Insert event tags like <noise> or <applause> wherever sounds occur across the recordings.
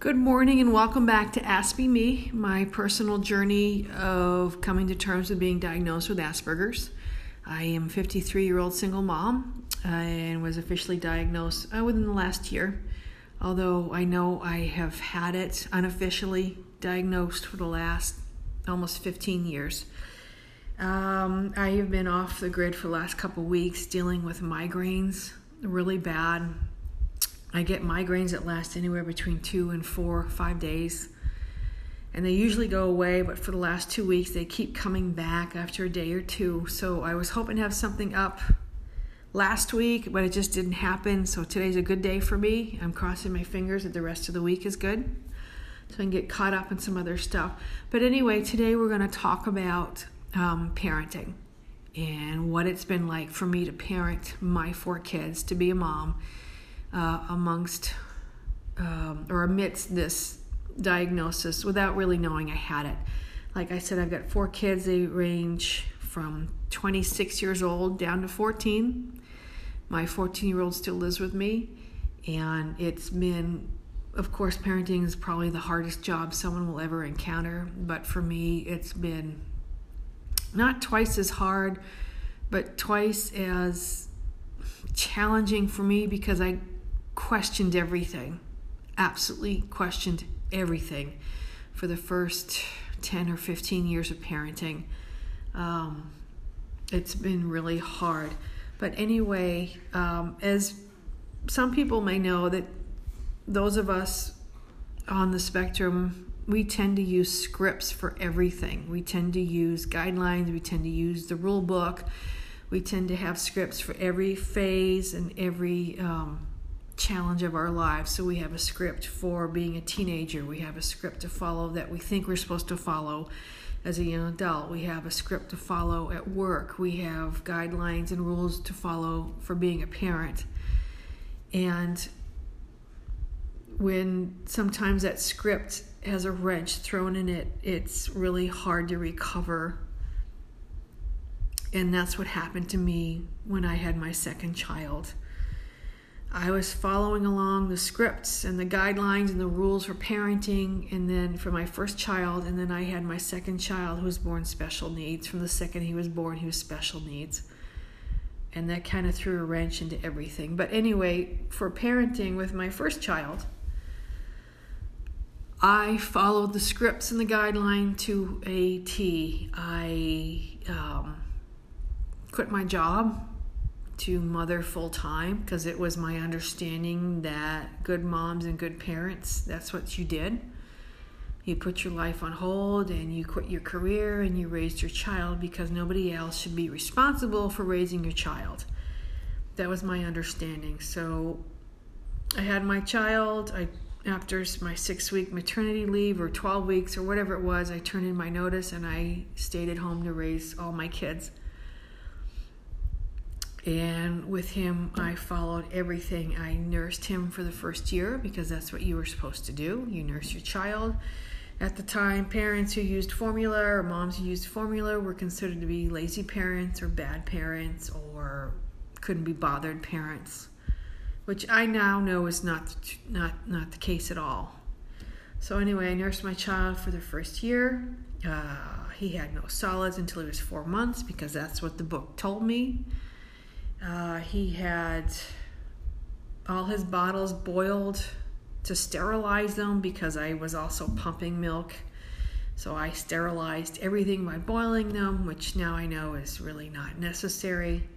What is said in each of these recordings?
Good morning and welcome back to Aspie Me, my personal journey of coming to terms with being diagnosed with Asperger's. I am a 53 year old single mom uh, and was officially diagnosed uh, within the last year, although I know I have had it unofficially diagnosed for the last almost 15 years. Um, I have been off the grid for the last couple weeks dealing with migraines really bad I get migraines that last anywhere between two and four, five days. And they usually go away, but for the last two weeks, they keep coming back after a day or two. So I was hoping to have something up last week, but it just didn't happen. So today's a good day for me. I'm crossing my fingers that the rest of the week is good. So I can get caught up in some other stuff. But anyway, today we're going to talk about um, parenting and what it's been like for me to parent my four kids, to be a mom uh, amongst um, or amidst this diagnosis without really knowing I had it. Like I said, I've got four kids. They range from 26 years old down to 14. My 14 year old still lives with me, and it's been, of course, parenting is probably the hardest job someone will ever encounter. But for me, it's been not twice as hard, but twice as challenging for me because I questioned everything, absolutely questioned everything for the first 10 or 15 years of parenting. Um, it's been really hard. But anyway, um, as some people may know, that those of us on the spectrum, we tend to use scripts for everything. We tend to use guidelines, we tend to use the rule book, we tend to have scripts for every phase and every um, challenge of our lives. So we have a script for being a teenager, we have a script to follow that we think we're supposed to follow as a young adult, we have a script to follow at work, we have guidelines and rules to follow for being a parent. And when sometimes that script has a wrench thrown in it, it's really hard to recover. And that's what happened to me when I had my second child. I was following along the scripts and the guidelines and the rules for parenting, and then for my first child, and then I had my second child who was born special needs. From the second he was born, he was special needs. And that kind of threw a wrench into everything. But anyway, for parenting with my first child, I followed the scripts and the guideline to a T. I um, quit my job to mother full time because it was my understanding that good moms and good parents, that's what you did. You put your life on hold and you quit your career and you raised your child because nobody else should be responsible for raising your child. That was my understanding. So I had my child. I after my six week maternity leave or 12 weeks or whatever it was, I turned in my notice and I stayed at home to raise all my kids. And with him, I followed everything. I nursed him for the first year because that's what you were supposed to do. You nurse your child. At the time, parents who used formula or moms who used formula were considered to be lazy parents or bad parents or couldn't be bothered parents, which I now know is not not not the case at all. So anyway, I nursed my child for the first year. Uh, he had no solids until he was four months because that's what the book told me. Uh, he had all his bottles boiled to sterilize them because I was also pumping milk. So I sterilized everything by boiling them, which now I know is really not necessary.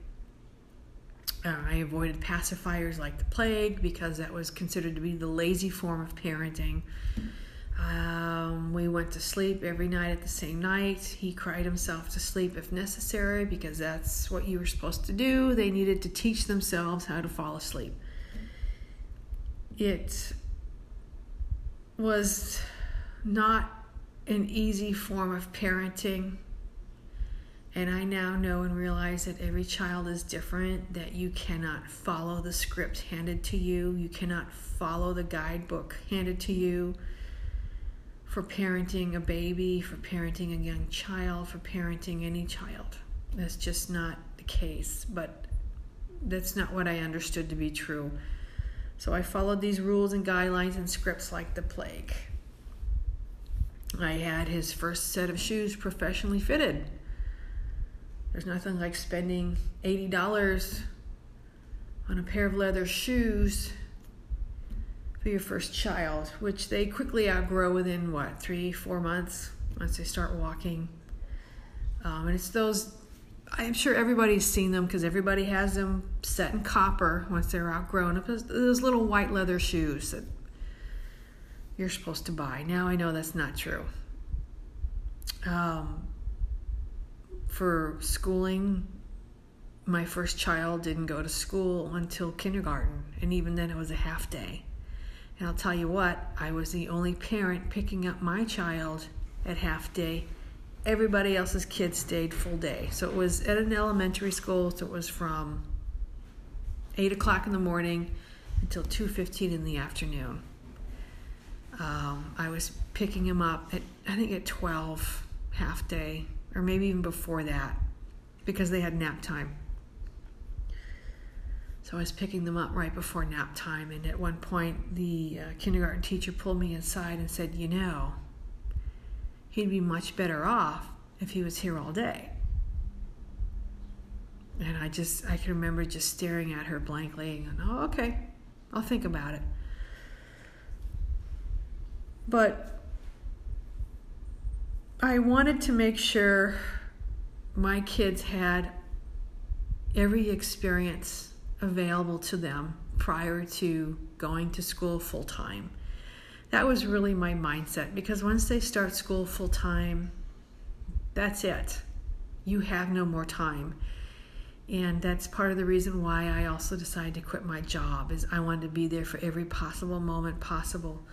Uh, I avoided pacifiers like the plague because that was considered to be the lazy form of parenting. Um, we went to sleep every night at the same night. He cried himself to sleep if necessary because that's what you were supposed to do. They needed to teach themselves how to fall asleep. It was not an easy form of parenting. And I now know and realize that every child is different, that you cannot follow the script handed to you, you cannot follow the guidebook handed to you for parenting a baby, for parenting a young child, for parenting any child. That's just not the case, but that's not what I understood to be true. So I followed these rules and guidelines and scripts like the plague. I had his first set of shoes professionally fitted. There's nothing like spending $80 on a pair of leather shoes for your first child, which they quickly outgrow within what, three, four months once they start walking. Um, and it's those, I'm sure everybody's seen them because everybody has them set in copper once they're outgrown. Those little white leather shoes that you're supposed to buy. Now I know that's not true. Um, for schooling, my first child didn't go to school until kindergarten, and even then it was a half day. And I'll tell you what, I was the only parent picking up my child at half day. Everybody else's kids stayed full day. So it was at an elementary school, so it was from 8 o'clock in the morning until 2.15 in the afternoon. Um, I was picking him up at, I think at 12, half day, or maybe even before that, because they had nap time. So I was picking them up right before nap time, and at one point, the uh, kindergarten teacher pulled me inside and said, You know, he'd be much better off if he was here all day. And I just, I can remember just staring at her blankly and, going, oh, okay, I'll think about it. But I wanted to make sure my kids had every experience available to them prior to going to school full time. That was really my mindset because once they start school full time, that's it. You have no more time. And that's part of the reason why I also decided to quit my job is I wanted to be there for every possible moment possible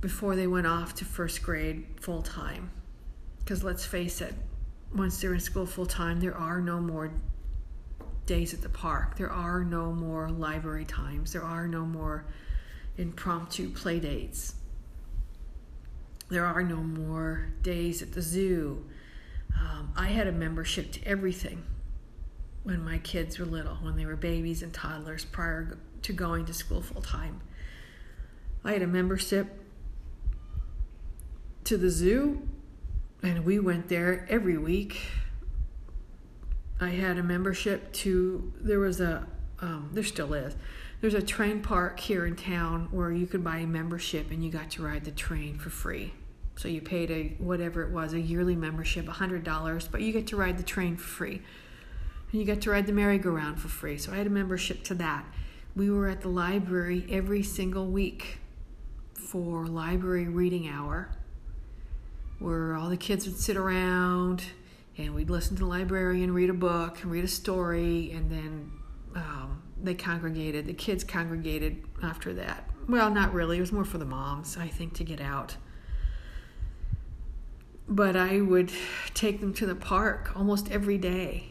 before they went off to first grade full time. Because let's face it, once they're in school full time, there are no more days at the park. There are no more library times. There are no more impromptu play dates. There are no more days at the zoo. Um, I had a membership to everything when my kids were little, when they were babies and toddlers prior to going to school full time. I had a membership to the zoo and we went there every week. I had a membership to, there was a, um, there still is, there's a train park here in town where you could buy a membership and you got to ride the train for free. So you paid a whatever it was, a yearly membership, $100, but you get to ride the train for free. And you get to ride the merry-go-round for free. So I had a membership to that. We were at the library every single week for library reading hour where all the kids would sit around and we'd listen to the librarian read a book and read a story and then um, they congregated the kids congregated after that well not really it was more for the moms i think to get out but i would take them to the park almost every day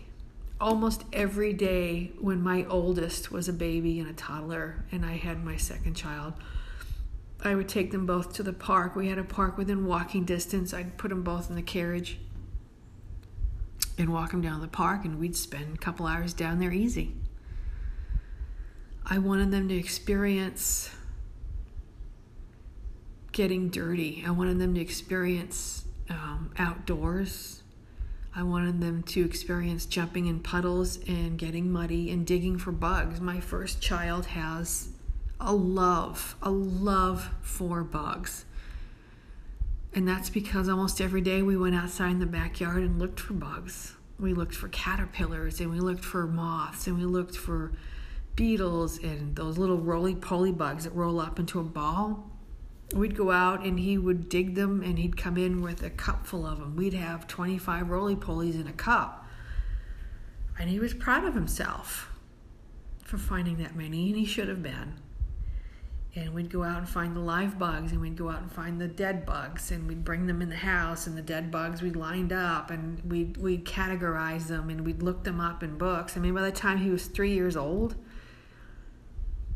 almost every day when my oldest was a baby and a toddler and i had my second child I would take them both to the park. We had a park within walking distance. I'd put them both in the carriage and walk them down the park, and we'd spend a couple hours down there easy. I wanted them to experience getting dirty. I wanted them to experience um, outdoors. I wanted them to experience jumping in puddles and getting muddy and digging for bugs. My first child has a love, a love for bugs. And that's because almost every day we went outside in the backyard and looked for bugs. We looked for caterpillars and we looked for moths and we looked for beetles and those little roly poly bugs that roll up into a ball. We'd go out and he would dig them and he'd come in with a cup full of them. We'd have 25 roly polies in a cup. And he was proud of himself for finding that many, and he should have been and we'd go out and find the live bugs and we'd go out and find the dead bugs and we'd bring them in the house and the dead bugs we lined up and we'd, we'd categorize them and we'd look them up in books. I mean by the time he was three years old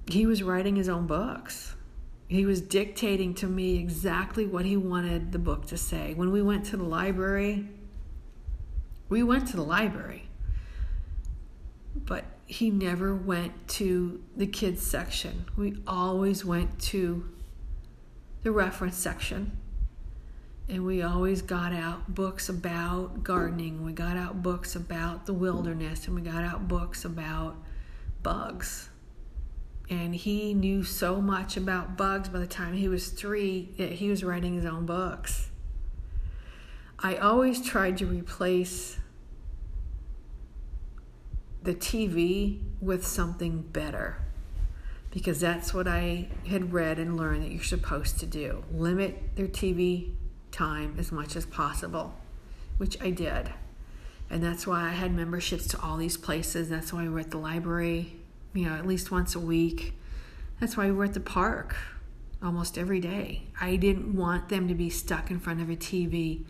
he was writing his own books. He was dictating to me exactly what he wanted the book to say. When we went to the library we went to the library. But he never went to the kids section. We always went to the reference section. And we always got out books about gardening. We got out books about the wilderness and we got out books about bugs. And he knew so much about bugs by the time he was three that he was writing his own books. I always tried to replace the TV with something better because that's what I had read and learned that you're supposed to do. Limit their TV time as much as possible, which I did. And that's why I had memberships to all these places. That's why we were at the library, you know, at least once a week. That's why we were at the park almost every day. I didn't want them to be stuck in front of a TV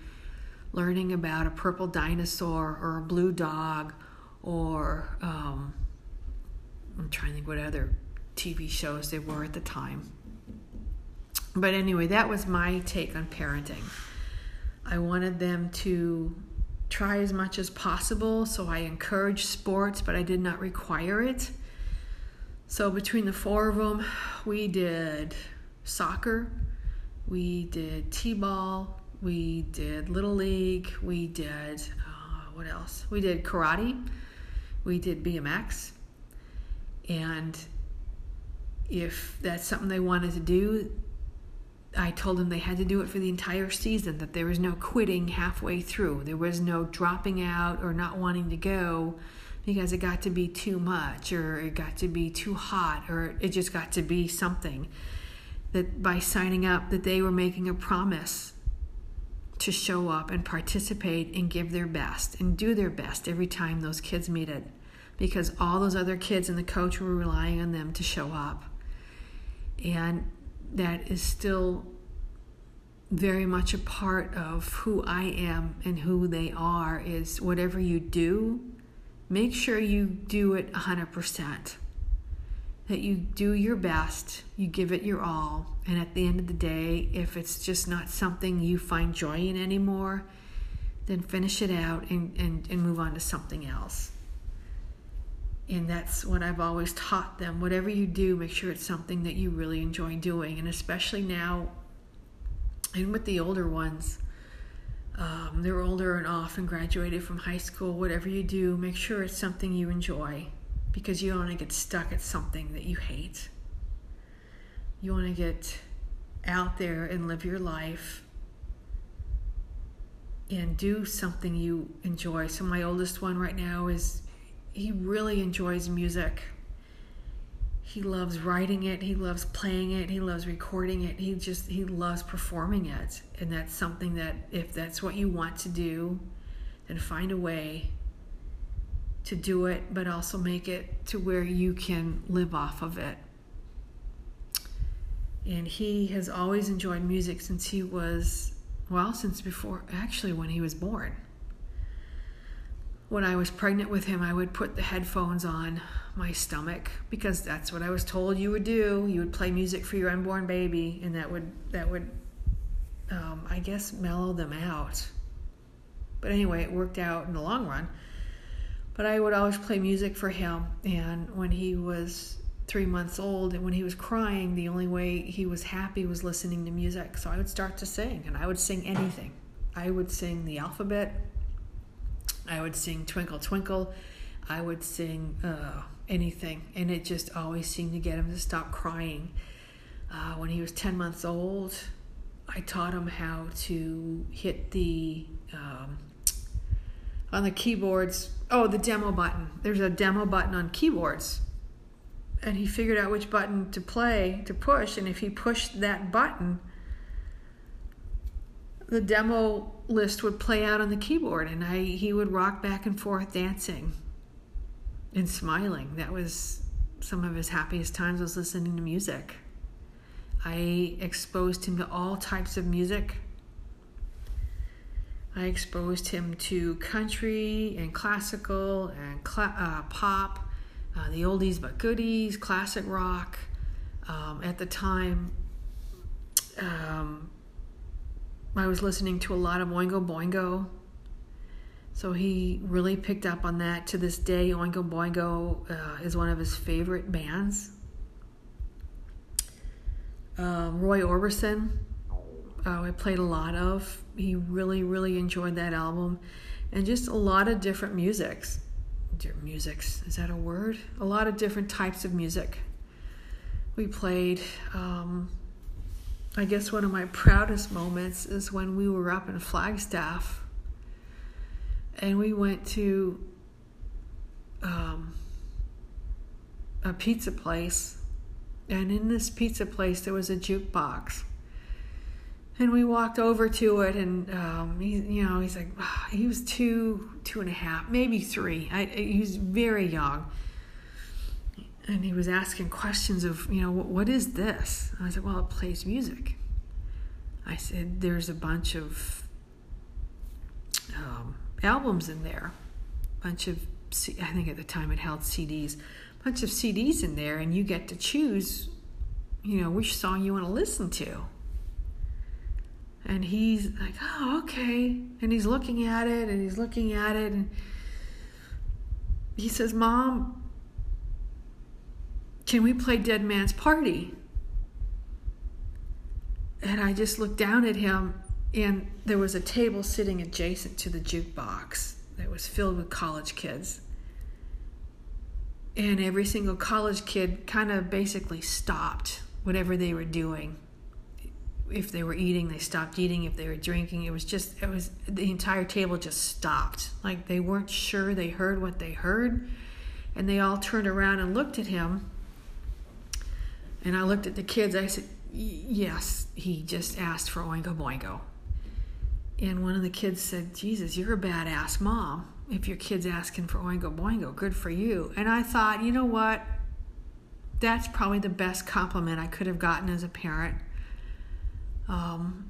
learning about a purple dinosaur or a blue dog or um, I'm trying to think what other TV shows there were at the time. But anyway, that was my take on parenting. I wanted them to try as much as possible, so I encouraged sports, but I did not require it. So between the four of them, we did soccer, we did t-ball, we did little league, we did uh, what else? We did karate we did BMX. And if that's something they wanted to do, I told them they had to do it for the entire season, that there was no quitting halfway through. There was no dropping out or not wanting to go because it got to be too much or it got to be too hot or it just got to be something. That by signing up that they were making a promise to show up and participate and give their best and do their best every time those kids meet it because all those other kids and the coach were relying on them to show up. And that is still very much a part of who I am and who they are is whatever you do, make sure you do it 100%. That you do your best, you give it your all, and at the end of the day, if it's just not something you find joy in anymore, then finish it out and, and, and move on to something else. And that's what I've always taught them. Whatever you do, make sure it's something that you really enjoy doing. And especially now, and with the older ones, um, they're older and off and graduated from high school. Whatever you do, make sure it's something you enjoy because you don't want to get stuck at something that you hate. You want to get out there and live your life and do something you enjoy. So, my oldest one right now is he really enjoys music. He loves writing it, he loves playing it, he loves recording it. He just he loves performing it. And that's something that if that's what you want to do, then find a way to do it, but also make it to where you can live off of it. And he has always enjoyed music since he was, well, since before, actually, when he was born when I was pregnant with him, I would put the headphones on my stomach because that's what I was told you would do. You would play music for your unborn baby, and that would that would, um, I guess, mellow them out. But anyway, it worked out in the long run. But I would always play music for him, and when he was three months old, and when he was crying, the only way he was happy was listening to music. So I would start to sing, and I would sing anything. I would sing the alphabet I would sing Twinkle Twinkle. I would sing uh, anything, and it just always seemed to get him to stop crying. Uh, when he was 10 months old, I taught him how to hit the um, on the keyboards. Oh, the demo button. There's a demo button on keyboards. And he figured out which button to play, to push, and if he pushed that button, the demo list would play out on the keyboard and I he would rock back and forth dancing and smiling. That was some of his happiest times was listening to music. I exposed him to all types of music. I exposed him to country and classical and cl- uh, pop, uh, the oldies but goodies, classic rock. Um, at the time, um, I was listening to a lot of Oingo Boingo. So he really picked up on that. To this day, Oingo Boingo uh, is one of his favorite bands. Um, Roy Orbison, uh, I played a lot of. He really, really enjoyed that album, and just a lot of different musics. Musics is that a word? A lot of different types of music. We played. Um, I guess one of my proudest moments is when we were up in Flagstaff and we went to um, a pizza place. And in this pizza place, there was a jukebox. And we walked over to it, and um, he, you know, he's like, he was two, two and a half, maybe three. I, he was very young and he was asking questions of, you know, what is this? I said, well, it plays music. I said, there's a bunch of um, albums in there, a bunch of, I think at the time it held CDs, a bunch of CDs in there, and you get to choose, you know, which song you want to listen to. And he's like, oh, okay. And he's looking at it and he's looking at it. And he says, Mom, can we play Dead Man's Party? And I just looked down at him, and there was a table sitting adjacent to the jukebox that was filled with college kids. And every single college kid kind of basically stopped whatever they were doing. If they were eating, they stopped eating. If they were drinking, it was just, it was, the entire table just stopped. Like they weren't sure they heard what they heard. And they all turned around and looked at him and I looked at the kids. I said, Yes, he just asked for Oingo Boingo. And one of the kids said, Jesus, you're a badass mom if your kid's asking for Oingo Boingo. Good for you. And I thought, you know what? That's probably the best compliment I could have gotten as a parent um,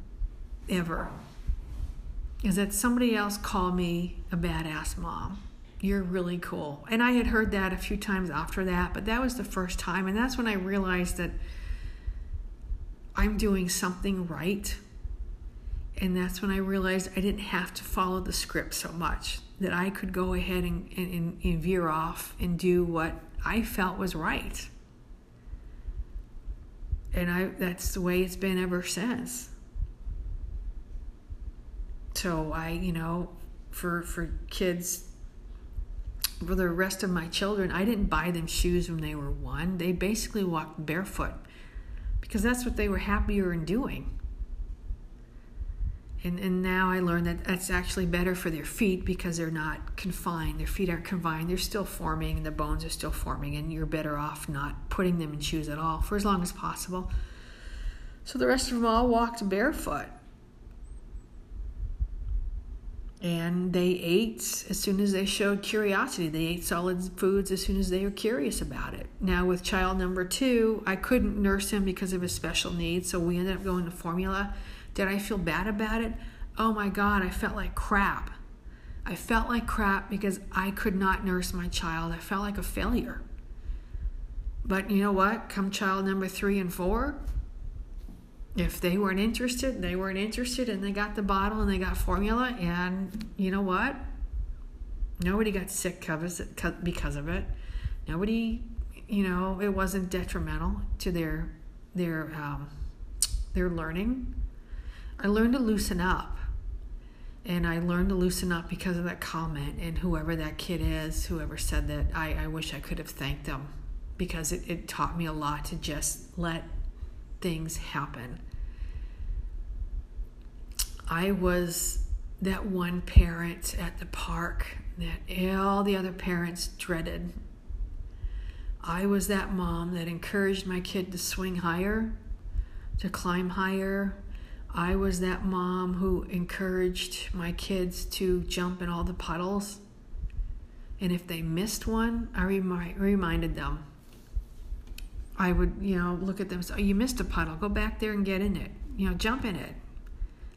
ever. Is that somebody else called me a badass mom you're really cool. And I had heard that a few times after that, but that was the first time. And that's when I realized that I'm doing something right. And that's when I realized I didn't have to follow the script so much, that I could go ahead and, and, and veer off and do what I felt was right. And I that's the way it's been ever since. So I, you know, for for kids for the rest of my children, I didn't buy them shoes when they were one. They basically walked barefoot because that's what they were happier in doing. And, and now I learned that that's actually better for their feet because they're not confined. Their feet aren't confined. They're still forming, and the bones are still forming, and you're better off not putting them in shoes at all for as long as possible. So the rest of them all walked barefoot and they ate as soon as they showed curiosity. They ate solid foods as soon as they were curious about it. Now, with child number two, I couldn't nurse him because of his special needs, so we ended up going to formula. Did I feel bad about it? Oh my God, I felt like crap. I felt like crap because I could not nurse my child. I felt like a failure. But you know what? Come child number three and four, if they weren't interested, they weren't interested, and they got the bottle and they got formula, and you know what? Nobody got sick because of it. Nobody, you know, it wasn't detrimental to their their um, their learning. I learned to loosen up, and I learned to loosen up because of that comment. And whoever that kid is, whoever said that, I, I wish I could have thanked them because it, it taught me a lot to just let things happen. I was that one parent at the park that all the other parents dreaded. I was that mom that encouraged my kid to swing higher, to climb higher. I was that mom who encouraged my kids to jump in all the puddles. And if they missed one, I remi- reminded them. I would, you know, look at them. So you missed a puddle. Go back there and get in it. You know, jump in it.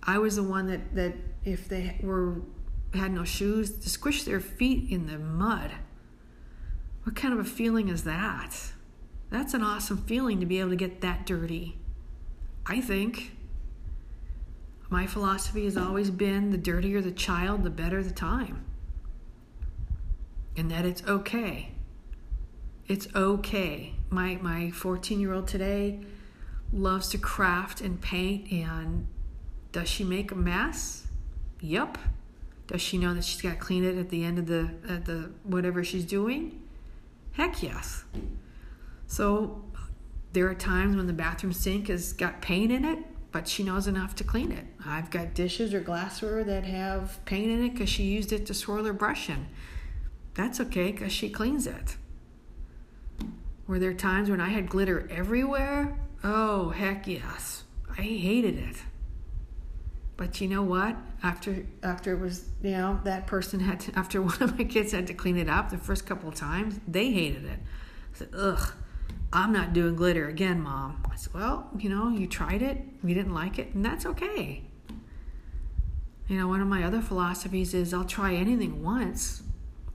I was the one that, that if they were had no shoes, to squish their feet in the mud. What kind of a feeling is that? That's an awesome feeling to be able to get that dirty. I think. My philosophy has always been the dirtier the child, the better the time. and that it's okay. It's okay. My my 14 year old today loves to craft and paint, and does she make a mess? Yep. Does she know that she's got to clean it at the end of the at the whatever she's doing? Heck yes. So there are times when the bathroom sink has got paint in it, but she knows enough to clean it. I've got dishes or glassware that have paint in it because she used it to swirl her brush in. That's okay because she cleans it. Were there times when I had glitter everywhere? Oh, heck yes. I hated it. But you know what? After after it was you know that person had to, after <laughs> one of my kids had to clean it up the first couple of times, they hated it. I said, "Ugh, I'm not doing glitter again, mom." I said, "Well, you know, you tried it, you didn't like it, and that's okay." You know, one of my other philosophies is I'll try anything once,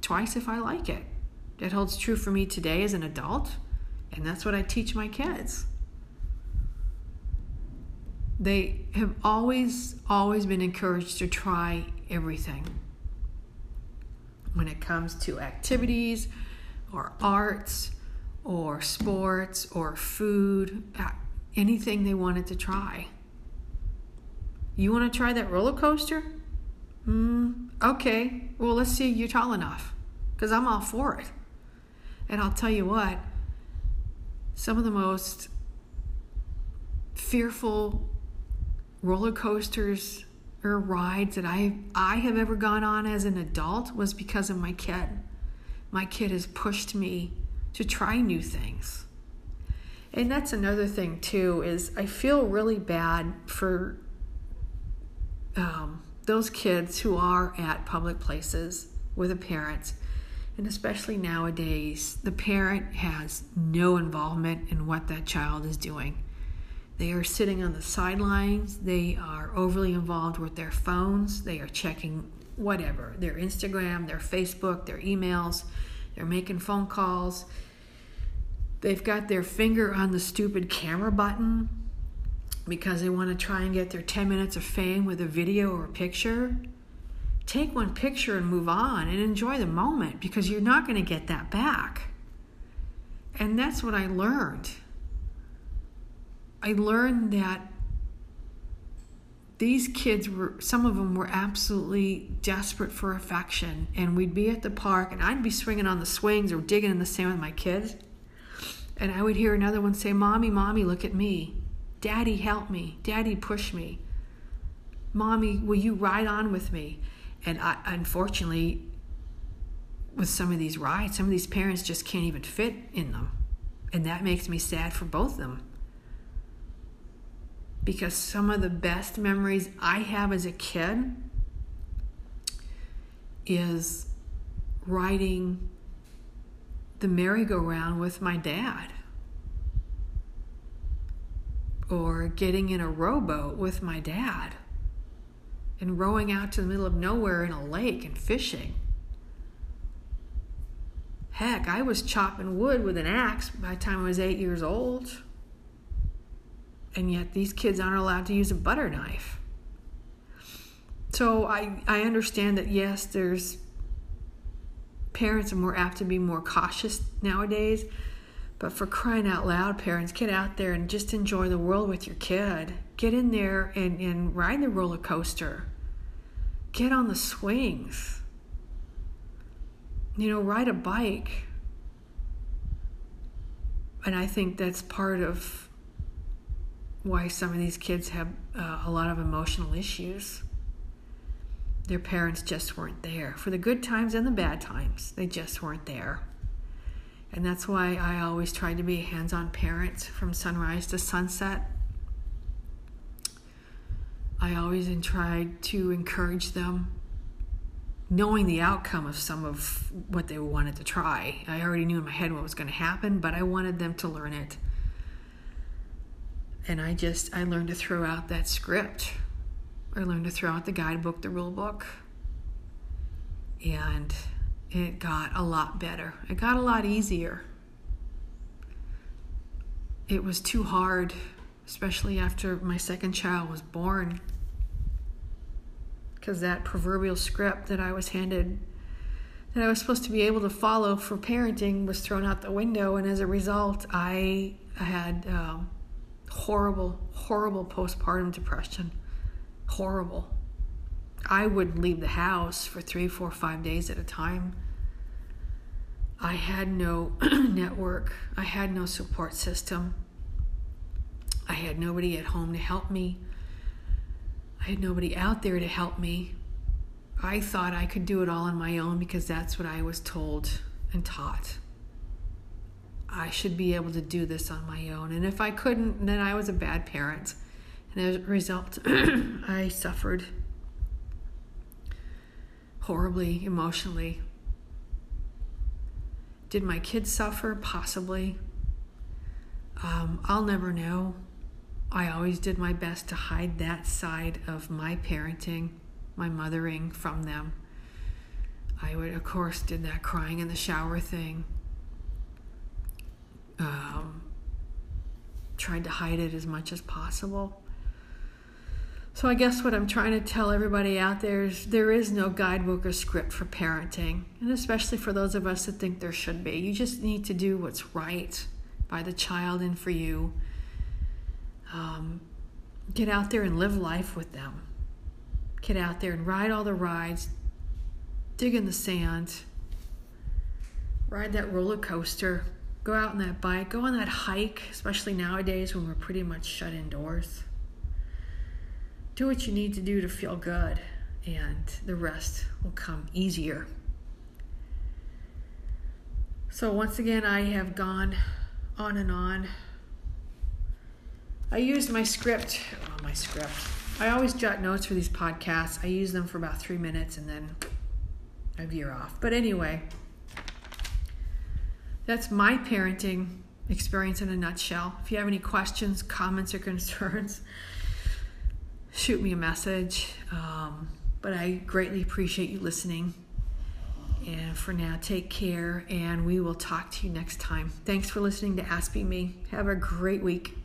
twice if I like it. That holds true for me today as an adult, and that's what I teach my kids they have always, always been encouraged to try everything. When it comes to activities or arts or sports or food, anything they wanted to try. You want to try that roller coaster? Mm, okay, well, let's see you're tall enough because I'm all for it. And I'll tell you what, some of the most fearful roller coasters or rides that I I have ever gone on as an adult was because of my kid. My kid has pushed me to try new things. And that's another thing too is I feel really bad for um, those kids who are at public places with a parent. And especially nowadays, the parent has no involvement in what that child is doing. They are sitting on the sidelines. They are overly involved with their phones. They are checking whatever their Instagram, their Facebook, their emails. They're making phone calls. They've got their finger on the stupid camera button because they want to try and get their 10 minutes of fame with a video or a picture. Take one picture and move on and enjoy the moment because you're not going to get that back. And that's what I learned I learned that these kids were some of them were absolutely desperate for affection and we'd be at the park and I'd be swinging on the swings or digging in the sand with my kids. And I would hear another one say mommy mommy look at me. Daddy help me. Daddy push me. Mommy will you ride on with me? And I unfortunately with some of these rides some of these parents just can't even fit in them. And that makes me sad for both of them because some of the best memories I have as a kid is riding the merry-go-round with my dad or getting in a rowboat with my dad and rowing out to the middle of nowhere in a lake and fishing. Heck, I was chopping wood with an axe by the time I was eight years old and yet these kids aren't allowed to use a butter knife. So I, I understand that yes, there's parents are more apt to be more cautious nowadays, but for crying out loud, parents, get out there and just enjoy the world with your kid. Get in there and, and ride the roller coaster. Get on the swings. You know, ride a bike. And I think that's part of why some of these kids have uh, a lot of emotional issues. Their parents just weren't there for the good times and the bad times. They just weren't there. And that's why I always tried to be a hands on parent from sunrise to sunset. I always tried to encourage them, knowing the outcome of some of what they wanted to try. I already knew in my head what was going to happen, but I wanted them to learn it and I just I learned to throw out that script. I learned to throw out the guidebook, the rule book. And it got a lot better. It got a lot easier. It was too hard, especially after my second child was born. Because that proverbial script that I was handed that I was supposed to be able to follow for parenting was thrown out the window, and as a result, I had um, horrible, horrible postpartum depression. Horrible. I wouldn't leave the house for three, four, five days at a time. I had no <clears throat> network, I had no support system. I had nobody at home to help me. I had nobody out there to help me. I thought I could do it all on my own because that's what I was told and taught. I should be able to do this on my own. And if I couldn't, then I was a bad parent. And as a result, <clears throat> I suffered horribly emotionally. Did my kids suffer? Possibly. Um, I'll never know. I always did my best to hide that side of my parenting, my mothering from them. I would, of course, did that crying in the shower thing. Um, tried to hide it as much as possible. So I guess what I'm trying to tell everybody out there is there is no guidebook or script for parenting, and especially for those of us that think there should be. You just need to do what's right by the child and for you um, get out there and live life with them. Get out there and ride all the rides, dig in the sand, ride that roller coaster, go out on that bike, go on that hike, especially nowadays when we're pretty much shut indoors. Do what you need to do to feel good, and the rest will come easier. So, once again, I have gone on and on I used my script. Oh, my script. I always jot notes for these podcasts. I use them for about three minutes and then I veer off. But anyway, that's my parenting experience in a nutshell. If you have any questions, comments, or <laughs> concerns, shoot me a message. Um, but I greatly appreciate you listening. And for now, take care, and we will talk to you next time. Thanks for listening to Ask Me. Have a great week.